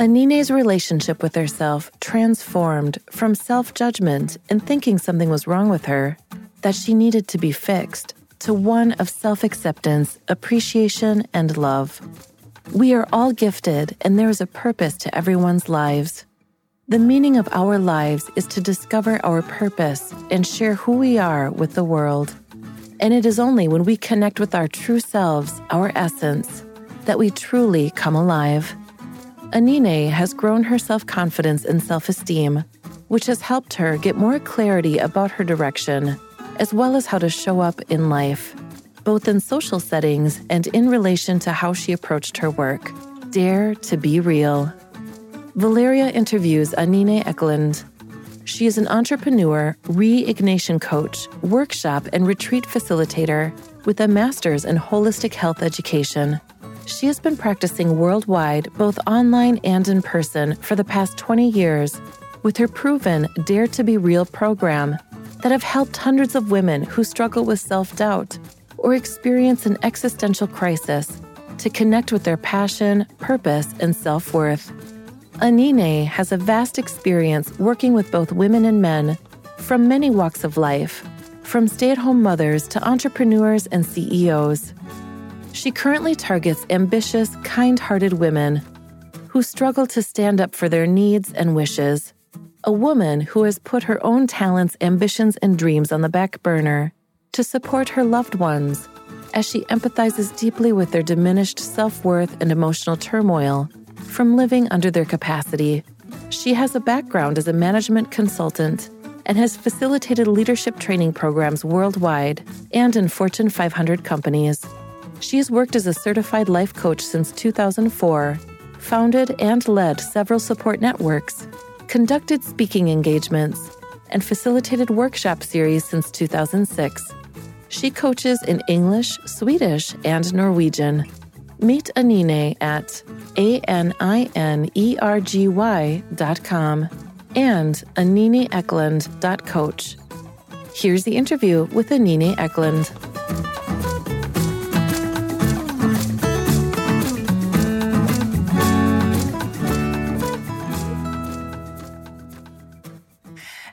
Anine's relationship with herself transformed from self judgment and thinking something was wrong with her, that she needed to be fixed, to one of self acceptance, appreciation, and love. We are all gifted, and there is a purpose to everyone's lives. The meaning of our lives is to discover our purpose and share who we are with the world. And it is only when we connect with our true selves, our essence, that we truly come alive. Anine has grown her self confidence and self esteem, which has helped her get more clarity about her direction, as well as how to show up in life, both in social settings and in relation to how she approached her work. Dare to be real. Valeria interviews Anine Ekelund. She is an entrepreneur, reignition coach, workshop, and retreat facilitator with a master's in holistic health education. She has been practicing worldwide, both online and in person, for the past 20 years with her proven Dare to Be Real program that have helped hundreds of women who struggle with self doubt or experience an existential crisis to connect with their passion, purpose, and self worth. Anine has a vast experience working with both women and men from many walks of life, from stay at home mothers to entrepreneurs and CEOs. She currently targets ambitious, kind hearted women who struggle to stand up for their needs and wishes. A woman who has put her own talents, ambitions, and dreams on the back burner to support her loved ones as she empathizes deeply with their diminished self worth and emotional turmoil from living under their capacity. She has a background as a management consultant and has facilitated leadership training programs worldwide and in Fortune 500 companies. She has worked as a certified life coach since 2004, founded and led several support networks, conducted speaking engagements, and facilitated workshop series since 2006. She coaches in English, Swedish, and Norwegian. Meet Anine at a-n-i-n-e-r-g-y dot com and anineeklund.coach. Here's the interview with Anine Ekelund.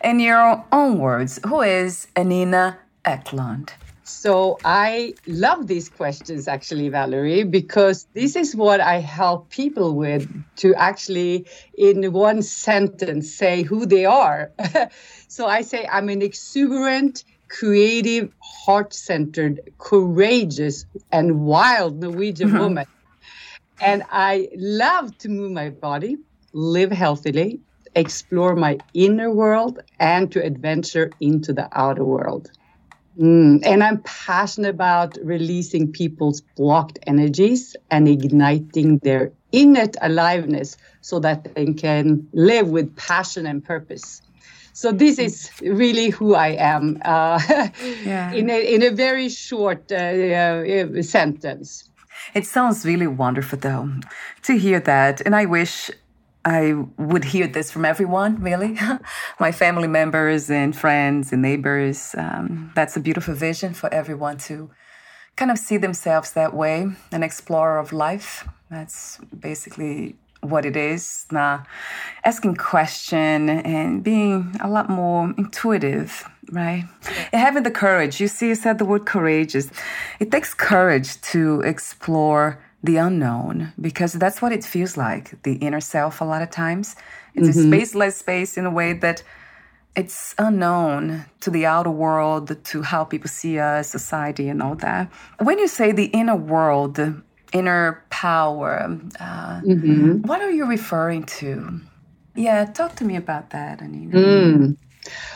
In your own words, who is Anina Ekelund? So I love these questions actually, Valerie, because this is what I help people with to actually, in one sentence, say who they are. so I say I'm an exuberant, creative, heart centered, courageous, and wild Norwegian mm-hmm. woman. And I love to move my body, live healthily, explore my inner world, and to adventure into the outer world. Mm, and I'm passionate about releasing people's blocked energies and igniting their innate aliveness so that they can live with passion and purpose. So this is really who I am uh, yeah. in, a, in a very short uh, uh, sentence. It sounds really wonderful, though, to hear that. And I wish I would hear this from everyone, really. My family members and friends and neighbors. Um, that's a beautiful vision for everyone to kind of see themselves that way, an explorer of life. That's basically what it is. Now, asking question and being a lot more intuitive, right? And having the courage. You see, you said the word courageous. It takes courage to explore the unknown because that's what it feels like the inner self a lot of times it's mm-hmm. a spaceless space in a way that it's unknown to the outer world, to how people see us, society, and all that. When you say the inner world, inner power, uh, mm-hmm. what are you referring to? Yeah, talk to me about that, Anina. Mm.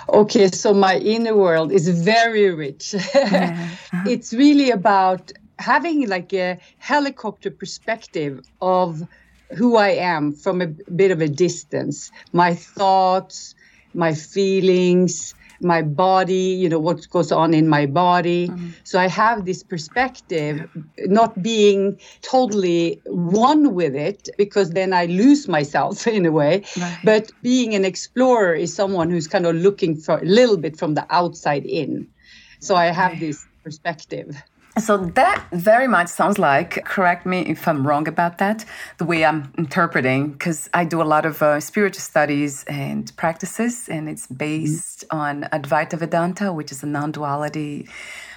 Okay, so my inner world is very rich. Yeah. Uh-huh. it's really about having like a helicopter perspective of who I am from a bit of a distance. My thoughts, my feelings, my body, you know, what goes on in my body. Mm-hmm. So I have this perspective, not being totally one with it, because then I lose myself in a way. Right. But being an explorer is someone who's kind of looking for a little bit from the outside in. So I have this perspective. So that very much sounds like, correct me if I'm wrong about that, the way I'm interpreting, because I do a lot of uh, spiritual studies and practices, and it's based mm-hmm. on Advaita Vedanta, which is a non duality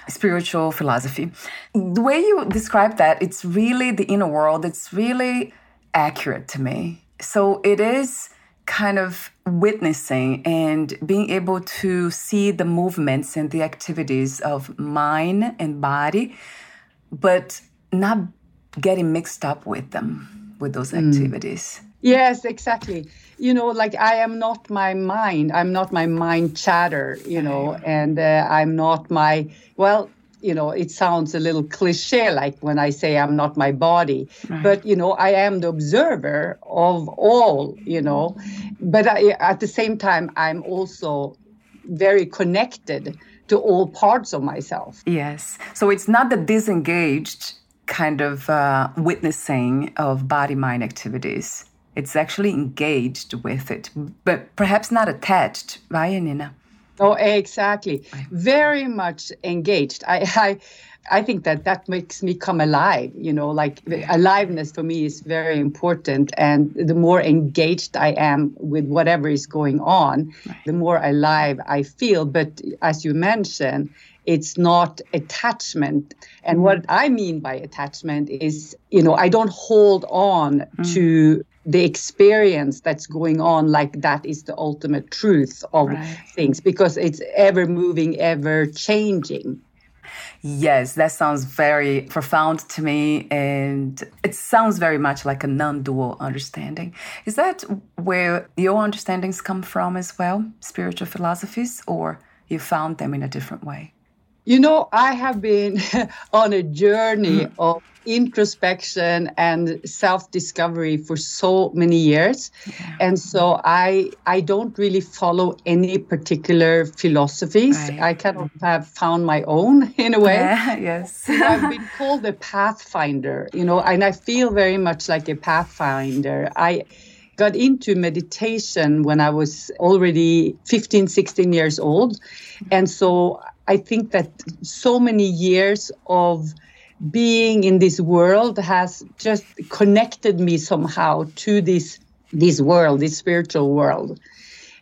spiritual philosophy. The way you describe that, it's really the inner world, it's really accurate to me. So it is kind of witnessing and being able to see the movements and the activities of mind and body, but not getting mixed up with them, with those mm. activities. Yes, exactly. You know, like I am not my mind. I'm not my mind chatter, you know, and uh, I'm not my, well, you know, it sounds a little cliche like when I say I'm not my body, right. but you know, I am the observer of all, you know, but I, at the same time, I'm also very connected to all parts of myself. Yes. So it's not the disengaged kind of uh, witnessing of body mind activities. It's actually engaged with it, but perhaps not attached, right, Nina? Oh, exactly. Very much engaged. I, I, I think that that makes me come alive. You know, like aliveness for me is very important. And the more engaged I am with whatever is going on, right. the more alive I feel. But as you mentioned, it's not attachment. And what mm-hmm. I mean by attachment is, you know, I don't hold on mm. to the experience that's going on like that is the ultimate truth of right. things because it's ever moving ever changing. Yes that sounds very profound to me and it sounds very much like a non-dual understanding. Is that where your understandings come from as well spiritual philosophies or you found them in a different way you know, I have been on a journey mm. of introspection and self-discovery for so many years. And so i i don't really follow any particular philosophies. Right. i kind of have found my own in a way. Yeah, yes. I've been called a pathfinder you know and i feel very much like a pathfinder. I got into meditation when i was already 15 16 years old. And so I think that so many years of being in this world has just connected me somehow to this this world, this spiritual world.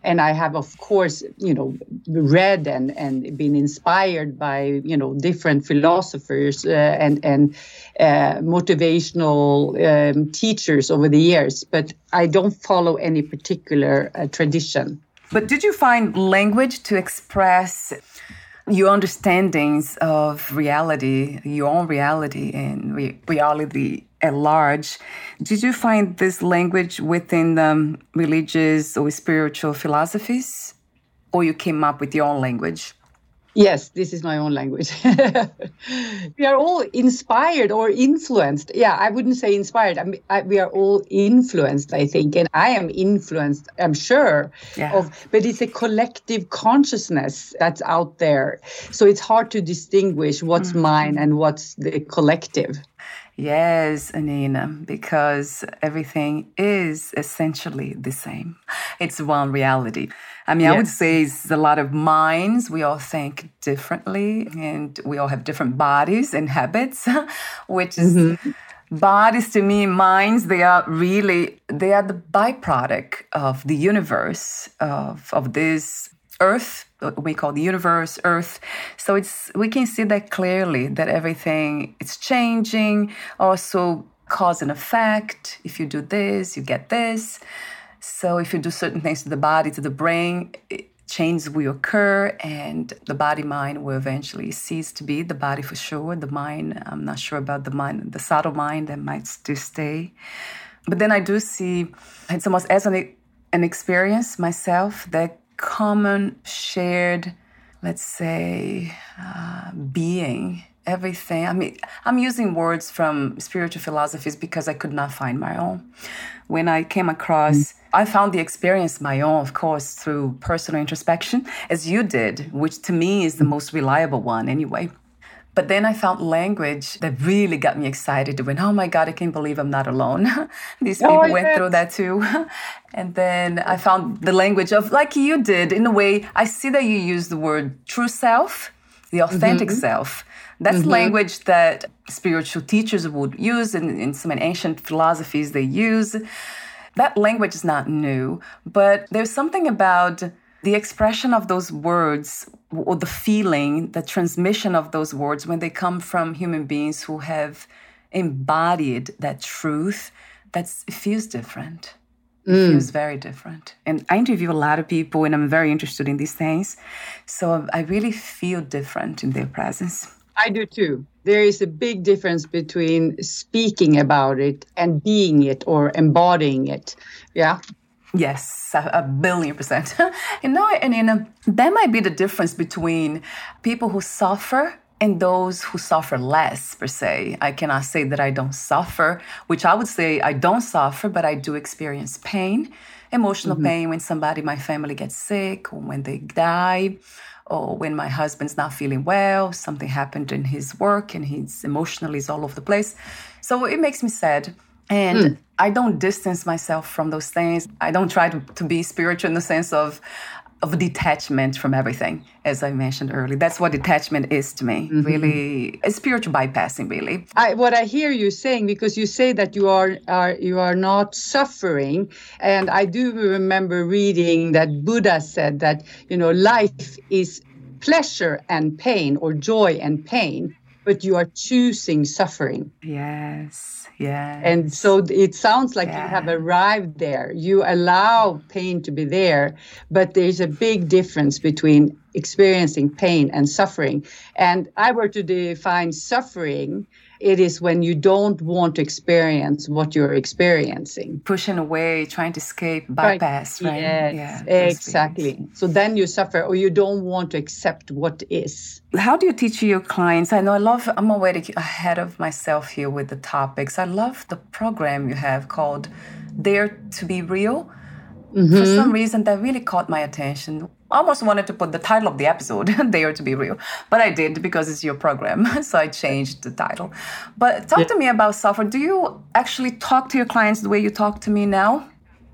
And I have, of course, you know, read and, and been inspired by, you know, different philosophers uh, and and uh, motivational um, teachers over the years. But I don't follow any particular uh, tradition. But did you find language to express your understandings of reality, your own reality and re- reality at large. Did you find this language within the religious or spiritual philosophies, or you came up with your own language? Yes, this is my own language. we are all inspired or influenced. Yeah, I wouldn't say inspired. I mean, I, we are all influenced, I think, and I am influenced. I'm sure yeah. of, but it's a collective consciousness that's out there. So it's hard to distinguish what's mm-hmm. mine and what's the collective. Yes, Anina, because everything is essentially the same. It's one reality. I mean, yes. I would say it's a lot of minds. We all think differently and we all have different bodies and habits, which is mm-hmm. bodies to me, minds, they are really, they are the byproduct of the universe, of, of this earth we call the universe earth. So it's we can see that clearly that everything is changing also cause and effect. If you do this you get this. So if you do certain things to the body to the brain change will occur and the body mind will eventually cease to be the body for sure. The mind i'm not sure about the mind the subtle mind that might still stay. But then i do see it's almost as an, an experience myself that common shared let's say uh, being everything. I mean i'm using words from spiritual philosophies because i could not find my own. When i came across mm-hmm I found the experience my own, of course, through personal introspection, as you did, which to me is the most reliable one anyway. But then I found language that really got me excited. When, oh my God, I can't believe I'm not alone. These people went through that too. and then I found the language of, like you did, in a way, I see that you use the word true self, the authentic mm-hmm. self. That's mm-hmm. language that spiritual teachers would use, and in some ancient philosophies they use. That language is not new, but there's something about the expression of those words or the feeling, the transmission of those words when they come from human beings who have embodied that truth, that's it feels different. It mm. feels very different. And I interview a lot of people and I'm very interested in these things. So I really feel different in their presence. I do too. There is a big difference between speaking about it and being it or embodying it. Yeah. Yes, a, billion percent. you know, and you know, that might be the difference between people who suffer and those who suffer less, per se. I cannot say that I don't suffer, which I would say I don't suffer, but I do experience pain, emotional mm-hmm. pain when somebody, in my family gets sick or when they die or when my husband's not feeling well, something happened in his work and he's emotionally is all over the place. So it makes me sad. And mm. I don't distance myself from those things. I don't try to, to be spiritual in the sense of of detachment from everything, as I mentioned earlier. That's what detachment is to me. Mm-hmm. Really, it's spiritual bypassing. Really, I, what I hear you saying because you say that you are are you are not suffering, and I do remember reading that Buddha said that you know life is pleasure and pain or joy and pain, but you are choosing suffering. Yes yes. And so it sounds like yeah. you have arrived there. You allow pain to be there, but there's a big difference between experiencing pain and suffering. And I were to define suffering, it is when you don't want to experience what you're experiencing. Pushing away, trying to escape, bypass, right? right? Yes, yeah, exactly. So then you suffer or you don't want to accept what is. How do you teach your clients? I know I love, I'm already ahead of myself here with the topics. I love the program you have called Dare to Be Real. Mm-hmm. For some reason, that really caught my attention almost wanted to put the title of the episode, Dare to Be Real, but I did because it's your program. so I changed the title. But talk yeah. to me about software. Do you actually talk to your clients the way you talk to me now?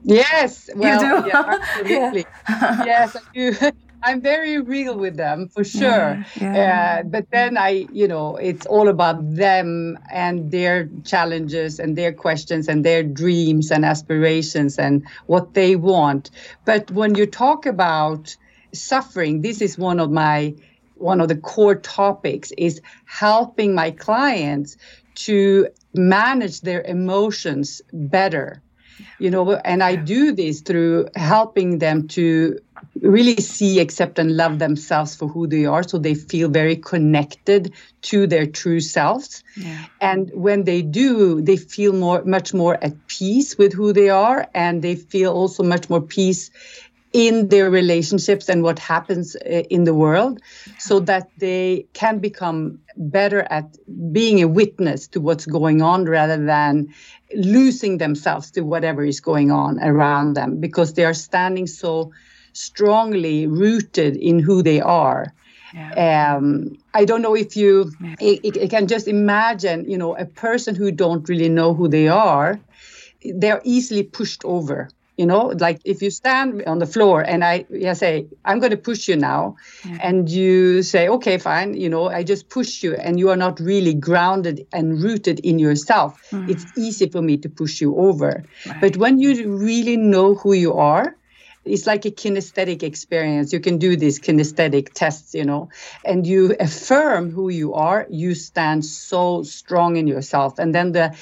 Yes. Well, you do? Yeah, absolutely. yes, I do. I'm very real with them for sure. Yeah, yeah. Uh, but then I, you know, it's all about them and their challenges and their questions and their dreams and aspirations and what they want. But when you talk about suffering this is one of my one of the core topics is helping my clients to manage their emotions better. You know and i do this through helping them to really see accept and love themselves for who they are so they feel very connected to their true selves. Yeah. and when they do they feel more much more at peace with who they are and they feel also much more peace in their relationships and what happens uh, in the world so that they can become better at being a witness to what's going on rather than losing themselves to whatever is going on around them because they are standing so strongly rooted in who they are yeah. Um, I don't know if you yeah. can just imagine, you know, a person who don't really know who they are, they're easily pushed over you know like if you stand on the floor and i say i'm going to push you now yeah. and you say okay fine you know i just push you and you are not really grounded and rooted in yourself mm. it's easy for me to push you over right. but when you really know who you are it's like a kinesthetic experience. You can do these kinesthetic tests, you know, and you affirm who you are. You stand so strong in yourself. And then the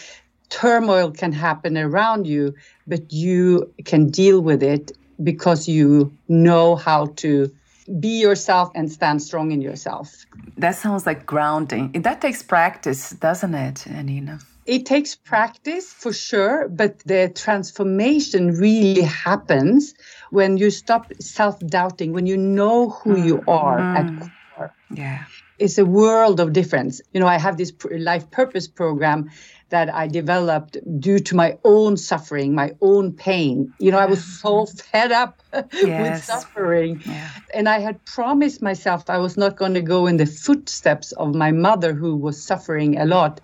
turmoil can happen around you, but you can deal with it because you know how to be yourself and stand strong in yourself. That sounds like grounding. That takes practice, doesn't it, Anina? It takes practice for sure, but the transformation really happens when you stop self doubting, when you know who mm. you are mm. at core. Yeah. It's a world of difference. You know, I have this life purpose program that I developed due to my own suffering, my own pain. You know, I was so mm-hmm. fed up yes. with suffering. Yeah. And I had promised myself I was not going to go in the footsteps of my mother, who was suffering a lot.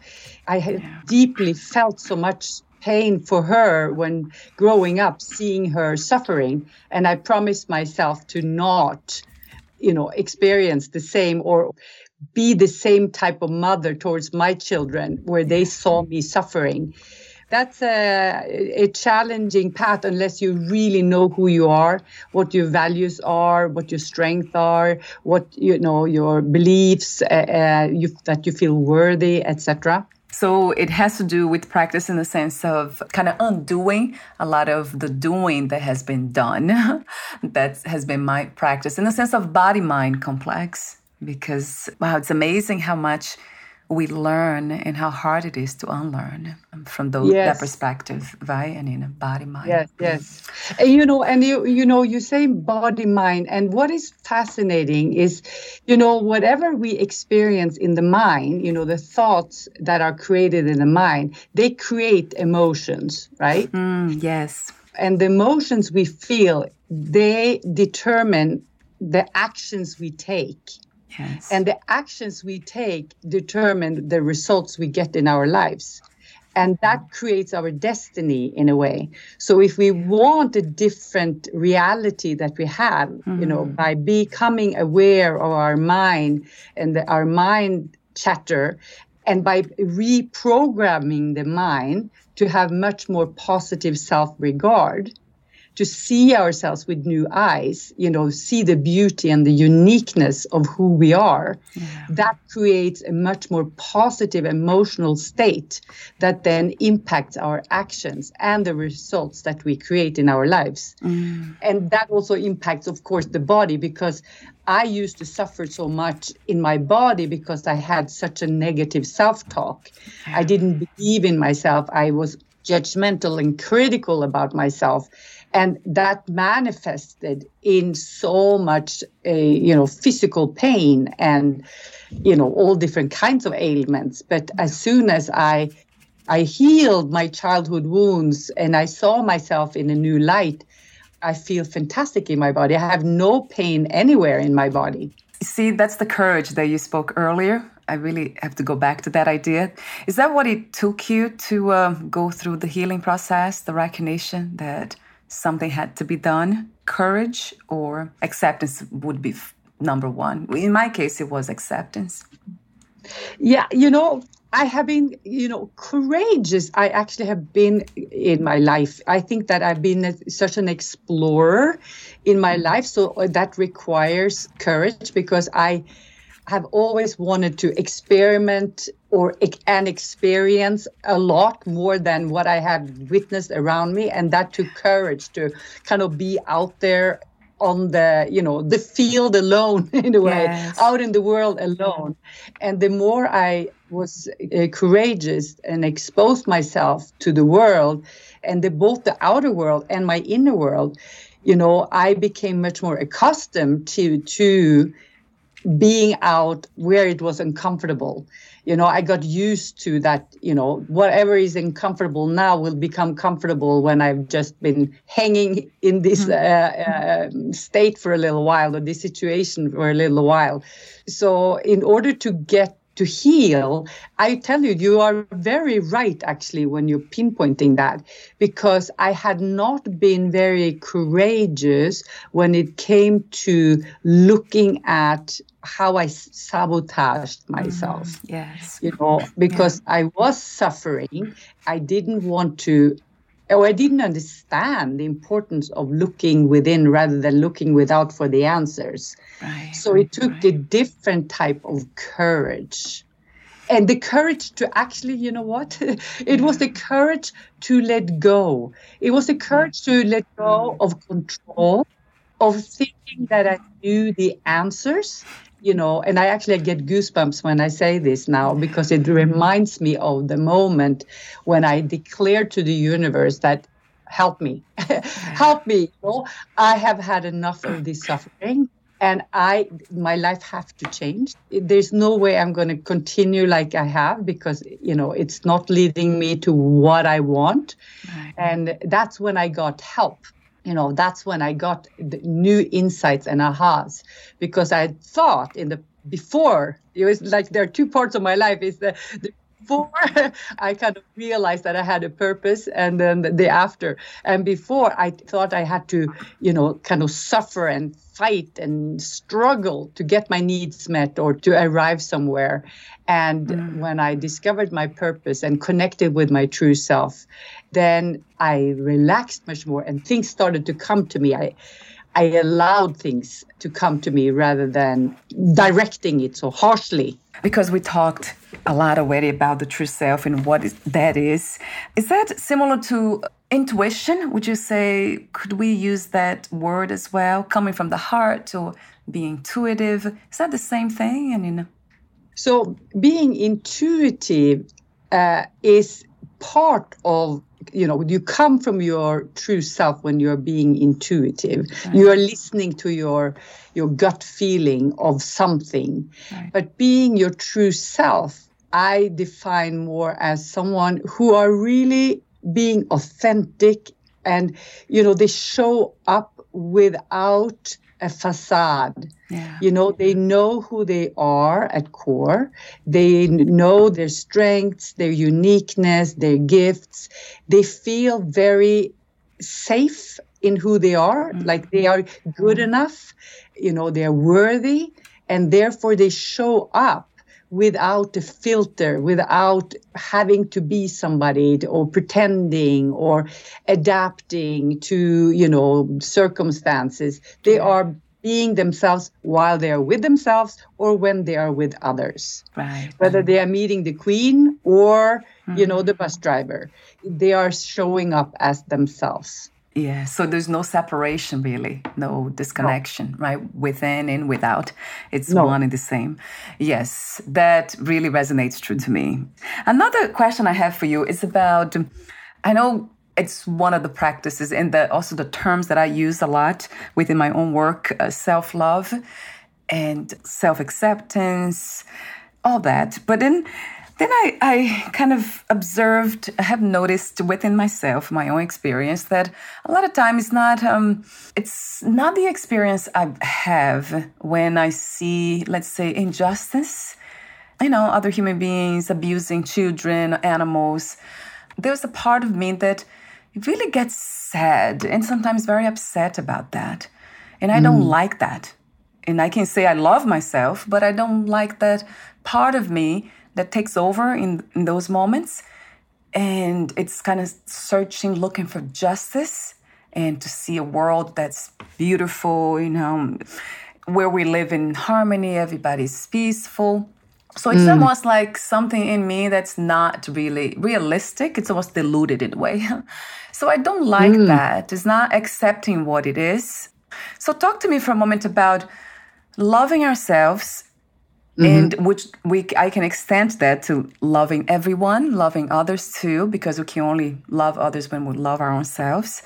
I had yeah. deeply felt so much pain for her when growing up, seeing her suffering. And I promised myself to not, you know, experience the same or be the same type of mother towards my children where they saw me suffering. That's a, a, challenging path unless you really know who you are what your values are what your strengths are what you know your beliefs uh, uh, you, that you feel worthy etc so it has to do with practice in the sense of kind of undoing a lot of the doing that has been done. That has been my practice in the sense of body mind complex because wow, it's amazing how much we learn and how hard it is to unlearn from those, yes. that perspective, right? And in a body mind. Yes, yes. And, you know, and you you know, you say body mind, and what is fascinating is, you know, whatever we experience in the mind, you know, the thoughts that are created in the mind, they create emotions, right? Mm, yes. And the emotions we feel, they determine the actions we take. Yes. And the actions we take determine the results we get in our lives. And that creates our destiny in a way. So if we want a different reality that we have, mm-hmm. you know, mm-hmm. by becoming aware of our mind and the, our mind chatter, and by reprogramming the mind to have much more positive self regard, to see ourselves with new eyes, you know, see the beauty and the uniqueness of who we are, yeah. that creates a much more positive emotional state that then impacts our actions and the results that we create in our lives. Mm. And that also impacts, of course, the body because I used to suffer so much in my body because I had such a negative self talk. I didn't believe in myself. I was judgmental and critical about myself. And that manifested in so much uh, you know physical pain and you know all different kinds of ailments. But as soon as i i healed my childhood wounds and i saw myself in a new light i feel fantastic in my body. I have no pain anywhere in my body. See that's the courage that you spoke earlier I really have to go back to that idea. Is that what it took you to uh, go through the healing process, the recognition that something had to be done, courage or acceptance would be number one. In my case, it was acceptance. Yeah, you know, I have been, you know, courageous. I actually have been in my life. I think that I've been a, such an explorer in my life. So uh, that requires courage because I have always wanted to experiment or and experience a lot more than what I had witnessed around me, and that took courage to kind of be out there on the you know the field alone in a way yes. out in the world alone and the more i was uh, courageous and exposed myself to the world and the, both the outer world and my inner world you know i became much more accustomed to to being out where it was uncomfortable. You know, I got used to that, you know, whatever is uncomfortable now will become comfortable when I've just been hanging in this mm-hmm. uh, uh, state for a little while or this situation for a little while. So, in order to get to heal, I tell you, you are very right actually when you're pinpointing that, because I had not been very courageous when it came to looking at how I sabotaged myself. Mm, yes. You know, because yeah. I was suffering, I didn't want to or I didn't understand the importance of looking within rather than looking without for the answers. Right, so it took right. a different type of courage. and the courage to actually, you know what? it was the mm. courage to let go. It was the courage to let go mm. of control, of thinking that I knew the answers you know, and I actually get goosebumps when I say this now because it reminds me of the moment when I declared to the universe that help me, help me. You know? I have had enough of this suffering and I my life have to change. There's no way I'm going to continue like I have because you know it's not leading me to what I want, right. and that's when I got help you know that's when i got new insights and ahas because i thought in the before it was like there are two parts of my life is the, the before I kind of realized that I had a purpose and then the, after. And before I thought I had to, you know, kind of suffer and fight and struggle to get my needs met or to arrive somewhere. And mm. when I discovered my purpose and connected with my true self then I relaxed much more and things started to come to me. I I allowed things to come to me rather than directing it so harshly. Because we talked a lot already about the true self and what that is. Is that similar to intuition? Would you say, could we use that word as well, coming from the heart or being intuitive? Is that the same thing? And you know? So, being intuitive uh, is part of you know you come from your true self when you're being intuitive right. you are listening to your your gut feeling of something right. but being your true self i define more as someone who are really being authentic and you know they show up without a facade. Yeah. You know, they know who they are at core. They know their strengths, their uniqueness, their gifts. They feel very safe in who they are, mm-hmm. like they are good mm-hmm. enough, you know, they're worthy, and therefore they show up without a filter, without having to be somebody or pretending or adapting to, you know, circumstances. They are being themselves while they are with themselves or when they are with others. Right. Whether they are meeting the queen or, mm-hmm. you know, the bus driver, they are showing up as themselves. Yeah, so there's no separation really, no disconnection, no. right? Within and without. It's no. one and the same. Yes, that really resonates true to me. Another question I have for you is about I know it's one of the practices and the, also the terms that I use a lot within my own work uh, self love and self acceptance, all that. But then then I, I kind of observed, I have noticed within myself, my own experience, that a lot of time it's not, um, it's not the experience I have when I see, let's say, injustice. You know, other human beings abusing children, animals. There's a part of me that really gets sad and sometimes very upset about that. And I don't mm. like that. And I can say I love myself, but I don't like that part of me that takes over in, in those moments. And it's kind of searching, looking for justice and to see a world that's beautiful, you know, where we live in harmony, everybody's peaceful. So it's mm. almost like something in me that's not really realistic. It's almost diluted in a way. so I don't like mm. that. It's not accepting what it is. So talk to me for a moment about loving ourselves Mm-hmm. and which we i can extend that to loving everyone loving others too because we can only love others when we love our own selves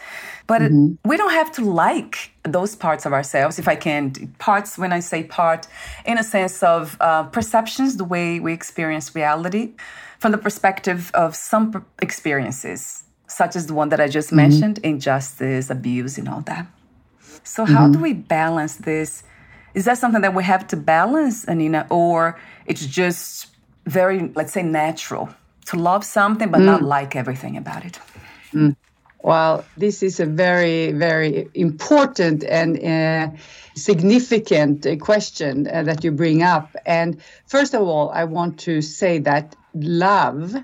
but mm-hmm. it, we don't have to like those parts of ourselves if i can parts when i say part in a sense of uh, perceptions the way we experience reality from the perspective of some experiences such as the one that i just mm-hmm. mentioned injustice abuse and all that so how do mm-hmm. we balance this is that something that we have to balance, Anina, or it's just very, let's say, natural to love something but mm. not like everything about it? Mm. Well, this is a very, very important and uh, significant uh, question uh, that you bring up. And first of all, I want to say that love,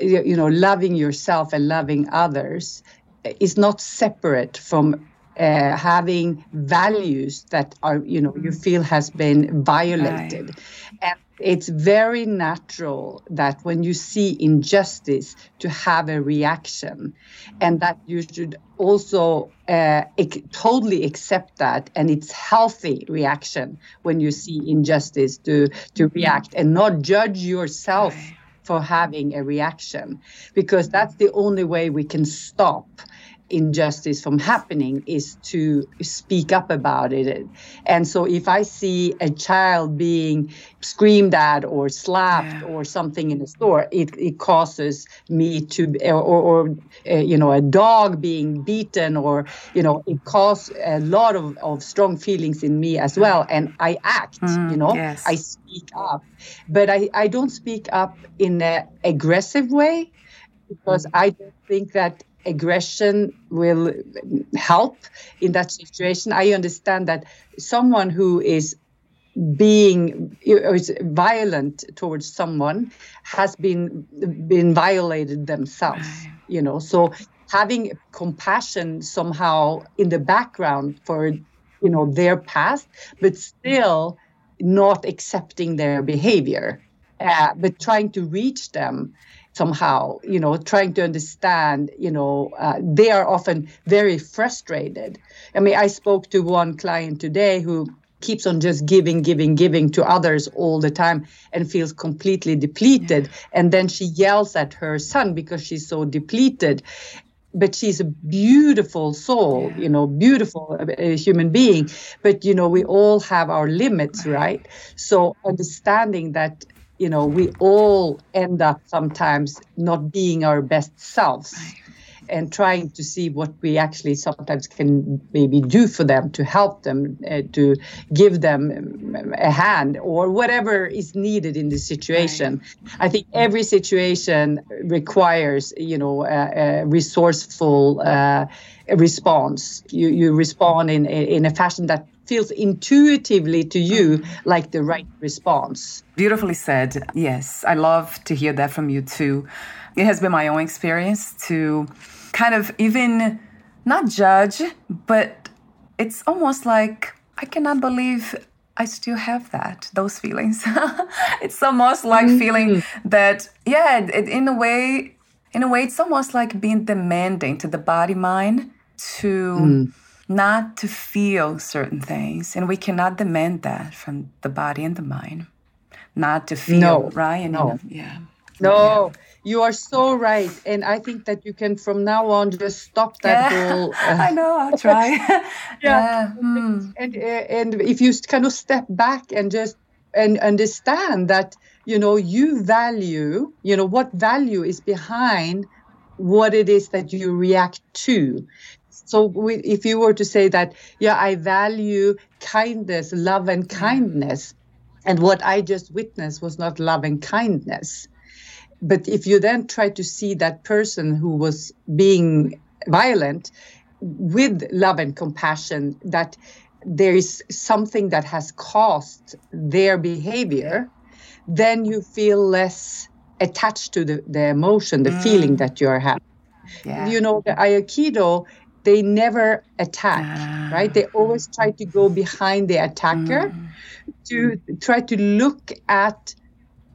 you know, loving yourself and loving others is not separate from uh, having values that are you know you feel has been violated. Right. and it's very natural that when you see injustice to have a reaction. And that you should also uh, totally accept that. And it's healthy reaction when you see injustice to to react and not judge yourself for having a reaction. Because that's the only way we can stop injustice from happening is to speak up about it. And so if I see a child being screamed at or slapped yeah. or something in the store, it, it causes me to, or, or uh, you know, a dog being beaten or, you know, it causes a lot of, of strong feelings in me as well. And I act, mm, you know, yes. I speak up. But I, I don't speak up in an aggressive way because I don't think that aggression will help in that situation. I understand that someone who is being is violent towards someone has been been violated themselves you know so having compassion somehow in the background for you know their past but still not accepting their behavior uh, but trying to reach them somehow, you know, trying to understand, you know, uh, they are often very frustrated. I mean, I spoke to one client today who keeps on just giving, giving, giving to others all the time and feels completely depleted. And then she yells at her son because she's so depleted. But she's a beautiful soul, you know, beautiful uh, human being. But, you know, we all have our limits, right? So understanding that you know, we all end up sometimes not being our best selves. And trying to see what we actually sometimes can maybe do for them to help them, uh, to give them a hand or whatever is needed in the situation. Right. I think every situation requires, you know, a, a resourceful uh, response. You you respond in in a fashion that feels intuitively to you like the right response. Beautifully said. Yes, I love to hear that from you too. It has been my own experience to kind of even not judge, but it's almost like I cannot believe I still have that, those feelings. it's almost like mm-hmm. feeling that, yeah, it, in a way, in a way, it's almost like being demanding to the body mind to. Mm not to feel certain things. And we cannot demand that from the body and the mind. Not to feel, no, right? No. yeah. No, yeah. you are so right. And I think that you can from now on just stop that yeah. Uh, I know, I'll try. yeah. yeah. Mm. And, uh, and if you kind of step back and just and understand that, you know, you value, you know, what value is behind what it is that you react to. So we, if you were to say that, yeah, I value kindness, love and kindness, and what I just witnessed was not love and kindness. But if you then try to see that person who was being violent with love and compassion, that there is something that has caused their behavior, then you feel less attached to the, the emotion, the mm. feeling that you're having. Yeah. You know, the Aikido they never attack, ah. right? They always try to go behind the attacker mm. to try to look at,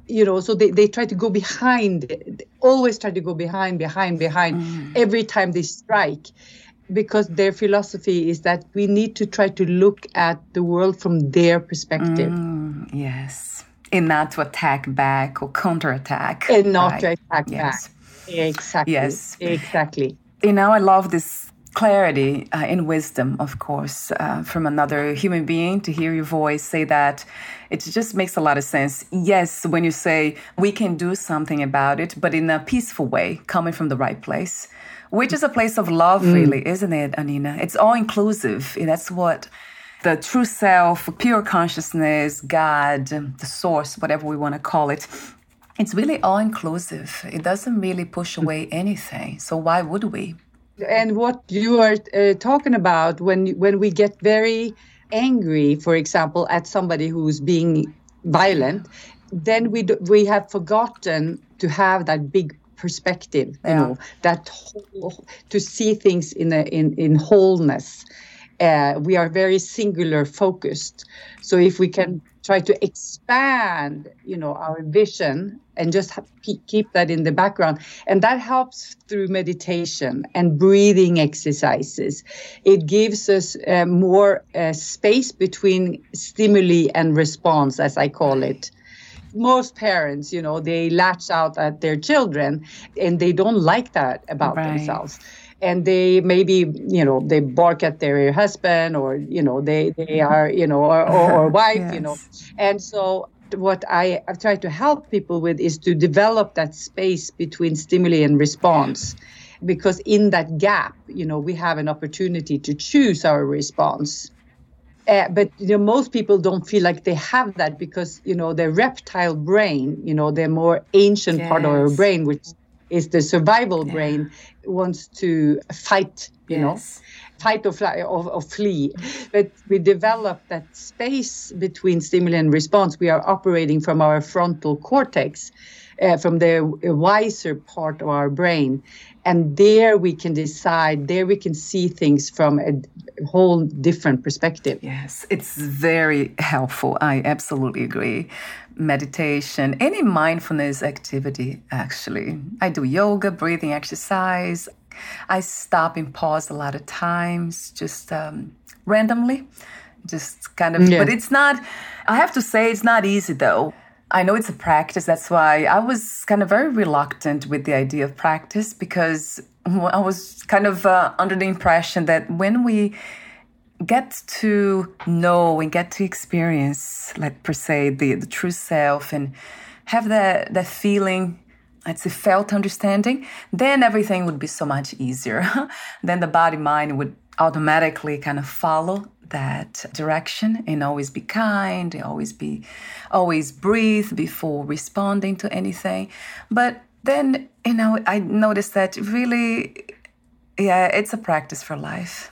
you know, so they, they try to go behind, they always try to go behind, behind, behind mm. every time they strike. Because their philosophy is that we need to try to look at the world from their perspective. Mm, yes. And not to attack back or counterattack. And not right? to attack yes. back. Exactly. Yes. Exactly. You know, I love this clarity uh, and wisdom, of course, uh, from another human being to hear your voice say that. It just makes a lot of sense. Yes, when you say we can do something about it, but in a peaceful way, coming from the right place, which is a place of love, mm. really, isn't it, Anina? It's all inclusive. That's what the true self, pure consciousness, God, the source, whatever we want to call it, it's really all inclusive. It doesn't really push away anything. So why would we? And what you are uh, talking about when when we get very angry, for example, at somebody who's being violent, then we do, we have forgotten to have that big perspective, yeah. you know, that whole, to see things in a, in in wholeness. Uh, we are very singular focused. So if we can try to expand, you know, our vision and just keep that in the background. And that helps through meditation and breathing exercises. It gives us uh, more uh, space between stimuli and response, as I call it most parents, you know, they latch out at their children and they don't like that about right. themselves and they maybe you know they bark at their husband or you know they they are you know or, or, or wife yes. you know and so what I, have tried to help people with is to develop that space between stimuli and response because in that gap you know we have an opportunity to choose our response uh, but you know most people don't feel like they have that because you know their reptile brain you know their more ancient yes. part of our brain which is the survival yeah. brain wants to fight you yes. know fight or fly or, or, flee but we develop that space between stimuli and response we are operating from our frontal cortex uh, from the wiser part of our brain and there we can decide there we can see things from a whole different perspective. Yes it's very helpful. I absolutely agree. Meditation any mindfulness activity actually. I do yoga breathing exercise. I stop and pause a lot of times just um, randomly. Just kind of yeah. but it's not i have to say it's not easy though I know it's a practice. That's why I was kind of very reluctant with the idea of practice because I was kind of uh, under the impression that when we get to know and get to experience, like per se, the, the true self and have that, that feeling, it's a felt understanding, then everything would be so much easier. then the body mind would automatically kind of follow that direction and always be kind always be always breathe before responding to anything. But then you know i noticed that really yeah it's a practice for life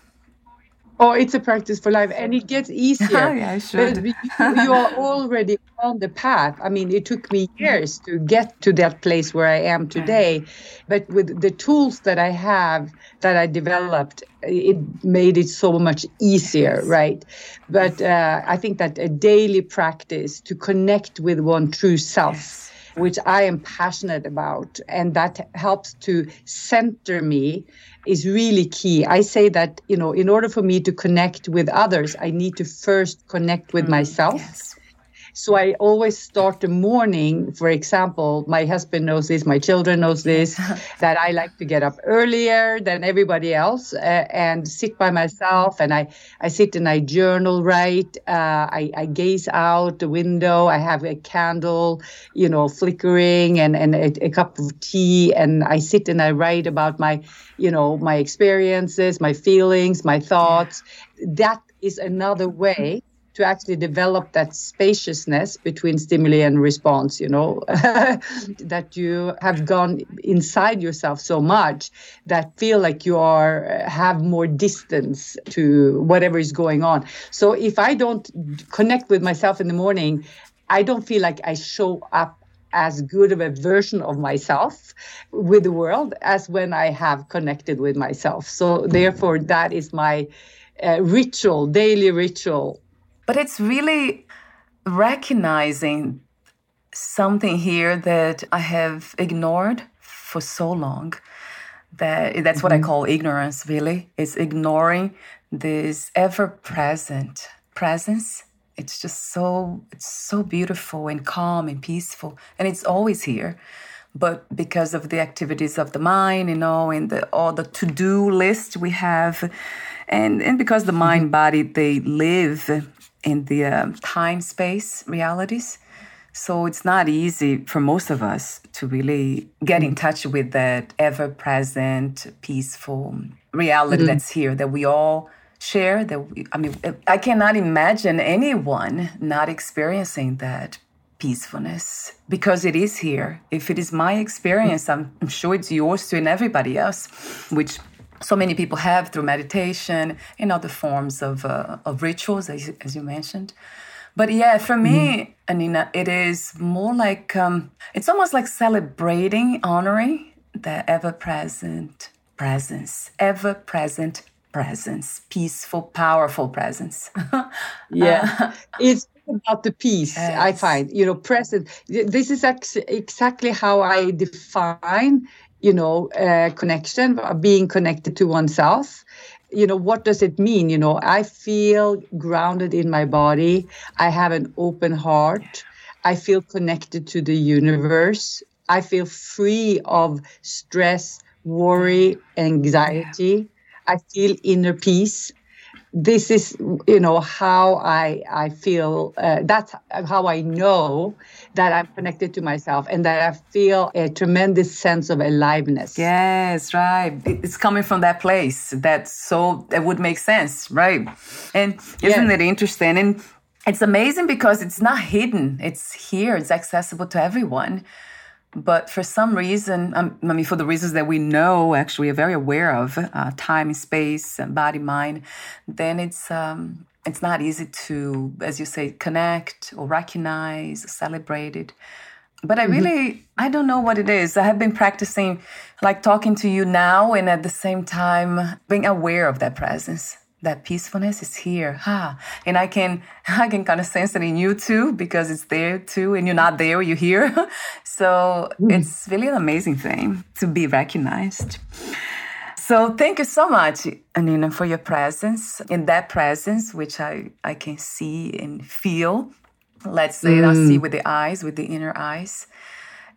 Oh, it's a practice for life, and it gets easier. yeah, sure. You, you, are already on the path. I mean, it took me years to get to that place where I am today, but with the tools that I have that I developed, it made it so much easier, right? But uh, I think that a daily practice to connect with one true self. Yes which I am passionate about, and that helps to center me is really key. I say that, you know, in order for me to connect with others, I need to first connect with mm, myself. Yes. So I always start the morning, for example, my husband knows this, my children knows this, that I like to get up earlier than everybody else uh, and sit by myself. And I, I sit and I journal, write. Uh, I, I gaze out the window. I have a candle, you know, flickering and, and a, a cup of tea. And I sit and I write about my, you know, my experiences, my feelings, my thoughts. That is another way to actually develop that spaciousness between stimuli and response you know that you have gone inside yourself so much that feel like you are have more distance to whatever is going on so if i don't connect with myself in the morning i don't feel like i show up as good of a version of myself with the world as when I have connected with myself. So, therefore, that is my uh, ritual, daily ritual but it's really recognizing something here that I have ignored for so long. That that's mm-hmm. what I mm-hmm. call ignorance. Really, it's ignoring this ever-present presence. It's just so it's so beautiful and calm and peaceful, and it's always here. But because of the activities of the mind, you know, and the, all the to-do list we have, and and because the mind mm-hmm. body they live in the uh, time space realities. So it's not easy for most of us to really get in touch with that ever present, peaceful reality mm-hmm. that's here that we all share. That we, I mean, I cannot imagine anyone not experiencing that peacefulness because it is here. If it is my experience, I'm, I'm sure it's yours too, and everybody else, which so many people have through meditation and other forms of, uh, of rituals, as, as you mentioned. But yeah, for me, mm-hmm. Anine, it is more like um, it's almost like celebrating, honoring the ever present presence, ever present presence, peaceful, powerful presence. yeah, uh, it's about the peace yes. i find you know present this is ex- exactly how i define you know uh, connection being connected to oneself. You know what does it mean? You know i feel grounded in my body. I have an open heart. I feel connected to the universe. I feel free of stress worry anxiety. I feel inner peace this is you know how i i feel uh, that's how i know that i'm connected to myself and that i feel a tremendous sense of aliveness. Yes right. It's coming from that place that so that would make sense right? And isn't it interesting? And it's amazing because it's not hidden. It's here. It's accessible to everyone but for some reason, um, I mean, for the reasons that we know, actually, are very aware of uh, time, space, and body, mind, then it's um, it's not easy to, as you say, connect or recognize, or celebrate it. But I mm-hmm. really, mm-hmm. I don't know what it is. I have been practicing, like talking to you now, and at the same time being aware of that presence that peacefulness is here ha and i can i can kind of sense it in you too because it's there too and you're not there you're here so mm. it's really an amazing thing to be recognized so thank you so much anine for your presence in that presence which i i can see and feel let's say mm. i see with the eyes with the inner eyes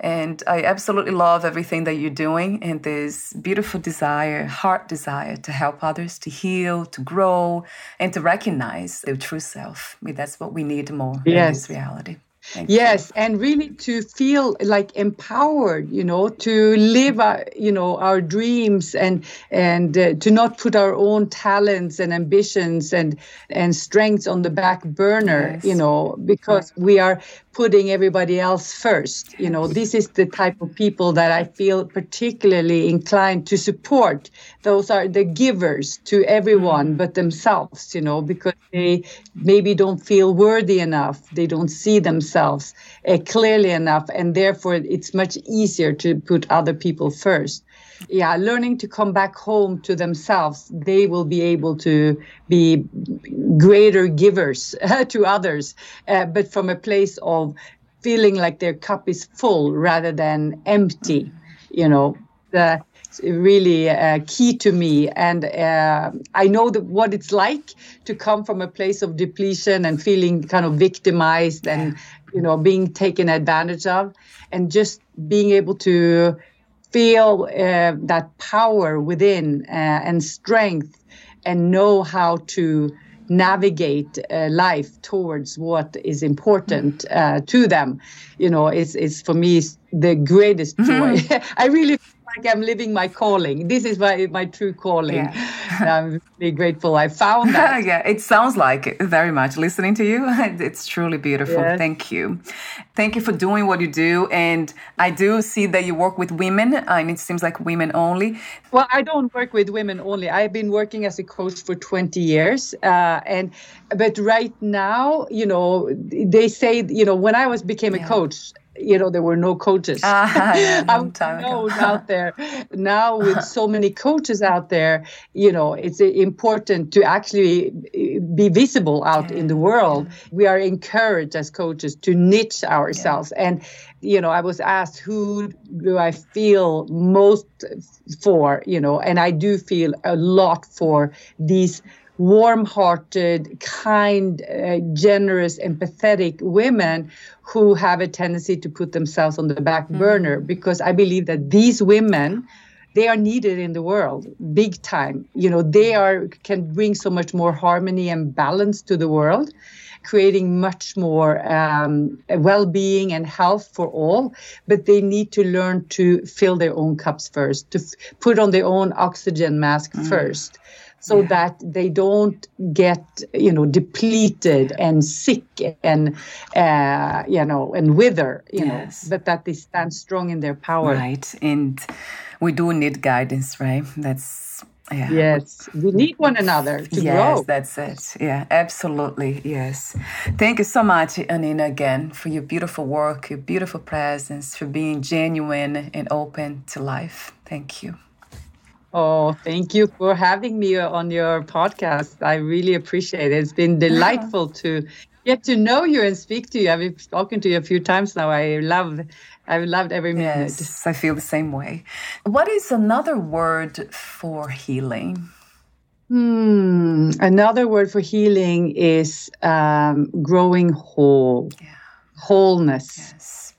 and I absolutely love everything that you're doing and this beautiful desire, heart desire to help others to heal, to grow, and to recognize their true self. I mean, that's what we need more yes. in this reality. Thank yes, you. and really to feel like empowered, you know, to live, our, you know, our dreams and and uh, to not put our own talents and ambitions and and strengths on the back burner, yes. you know, because we are putting everybody else first. You know, this is the type of people that I feel particularly inclined to support. Those are the givers to everyone mm-hmm. but themselves, you know, because they maybe don't feel worthy enough. They don't see themselves uh, clearly enough. And therefore, it's much easier to put other people first yeah learning to come back home to themselves they will be able to be greater givers to others uh, but from a place of feeling like their cup is full rather than empty you know. The really uh, key to me and uh, i know that what it's like to come from a place of depletion and feeling kind of victimized and you know being taken advantage of and just being able to feel uh, that power within uh, and strength and know how to navigate uh, life towards what is important uh, to them you know it's, is for me the greatest joy mm-hmm. i really like I'm living my calling. This is my my true calling. Yeah. I'm really grateful I found that. yeah, it sounds like it very much. Listening to you, it's truly beautiful. Yes. Thank you. Thank you for doing what you do. And I do see that you work with women, and it seems like women only. Well, I don't work with women only. I've been working as a coach for 20 years, uh, and but right now, you know, they say, you know, when I was became yeah. a coach, you know there were no coaches. Ah, yeah, out there. Now with so many coaches out there you know it's important to actually be visible out yeah. in the world. yeah. we are encouraged as coaches to niche ourselves. And you know i was asked who do i feel most for you know? And i do feel a lot for these warm hearted, kind, uh, generous, empathetic women who have a tendency to put themselves on the back mm. burner because I believe that these women they are needed in the world big time you know they are can bring so much more harmony and balance to the world creating much more um, well-being and health for all but they need to learn to fill their own cups first to f- put on their own oxygen mask mm. first so yeah. that they don't get you know depleted and sick and uh, you know and wither you yes. know but that they stand strong in their power right and we do need guidance right that's yeah. Yes, we need one another to yes, grow. Yes, that's it. Yeah, absolutely. Yes. Thank you so much, Anine, again, for your beautiful work, your beautiful presence, for being genuine and open to life. Thank you. Oh, thank you for having me on your podcast. I really appreciate it. It's been delightful to get to know you and speak to you. I've spoken to you a few times now. I love, I've loved every minute. Yes, I feel the same way. What is another word for healing? Hmm. Another word for healing is um, growing whole, yeah. wholeness. Yes.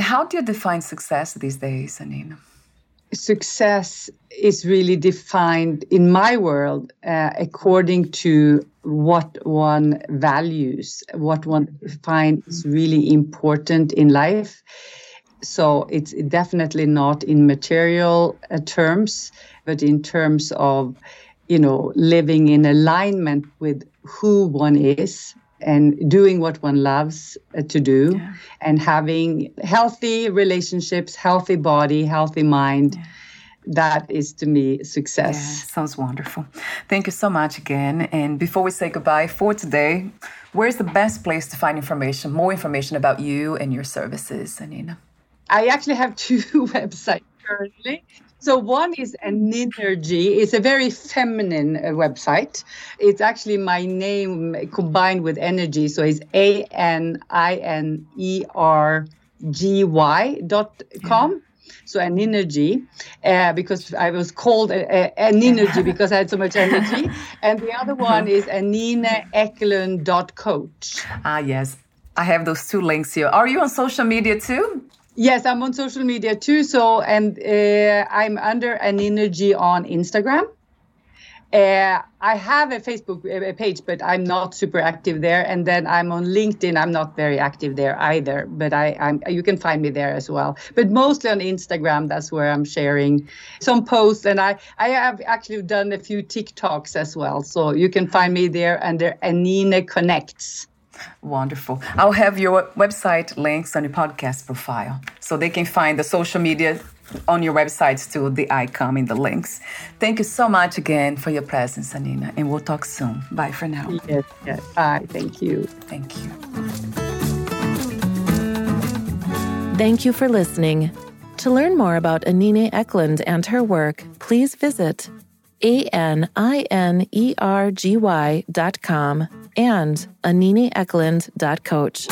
How do you define success these days, Anine? Success is really defined in my world uh, according to what one values, what one finds really important in life. So it's definitely not in material uh, terms, but in terms of, you know, living in alignment with who one is and doing what one loves uh, to do yeah. and having healthy relationships, healthy body, healthy mind. Yeah that is to me success. Yeah, sounds wonderful. Thank you so much again. And before we say goodbye for today, where's the best place to find information, more information about you and your services, Anine? I actually have two websites currently. So one is Aninergy. It's a very feminine uh, website. It's actually my name combined with energy. So it's A N I N E R G Y dot com so Aninergy uh, because I was called a, a, Aninergy because I had so much energy. And the other one is aninaeklund.coach. Ah, yes. I have those two links here. Are you on social media too? Yes, I'm on social media too. So, and uh, I'm under Aninergy on Instagram. Uh, I have a Facebook uh, page, but I'm not super active there. And then I'm on LinkedIn. I'm not very active there either, but I, I'm, you can find me there as well. But mostly on Instagram, that's where I'm sharing some posts. And I, I have actually done a few TikToks as well. So you can find me there under Anine Connects. Wonderful. I'll have your website links on your podcast profile so they can find the social media on your websites too, the icon in the links. Thank you so much again for your presence, Anine, and we'll talk soon. Bye for now. Yes, yes. Bye. Thank you. Thank you. Thank you for listening. To learn more about Anine Ekelund and her work, please visit a-N-I-N-E-R-G-Y dot com and anineeklund dot coach.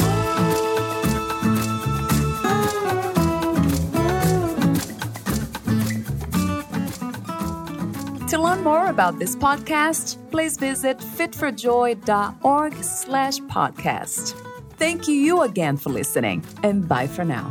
To learn more about this podcast, please visit fitforjoy.org slash podcast. Thank you again for listening, and bye for now.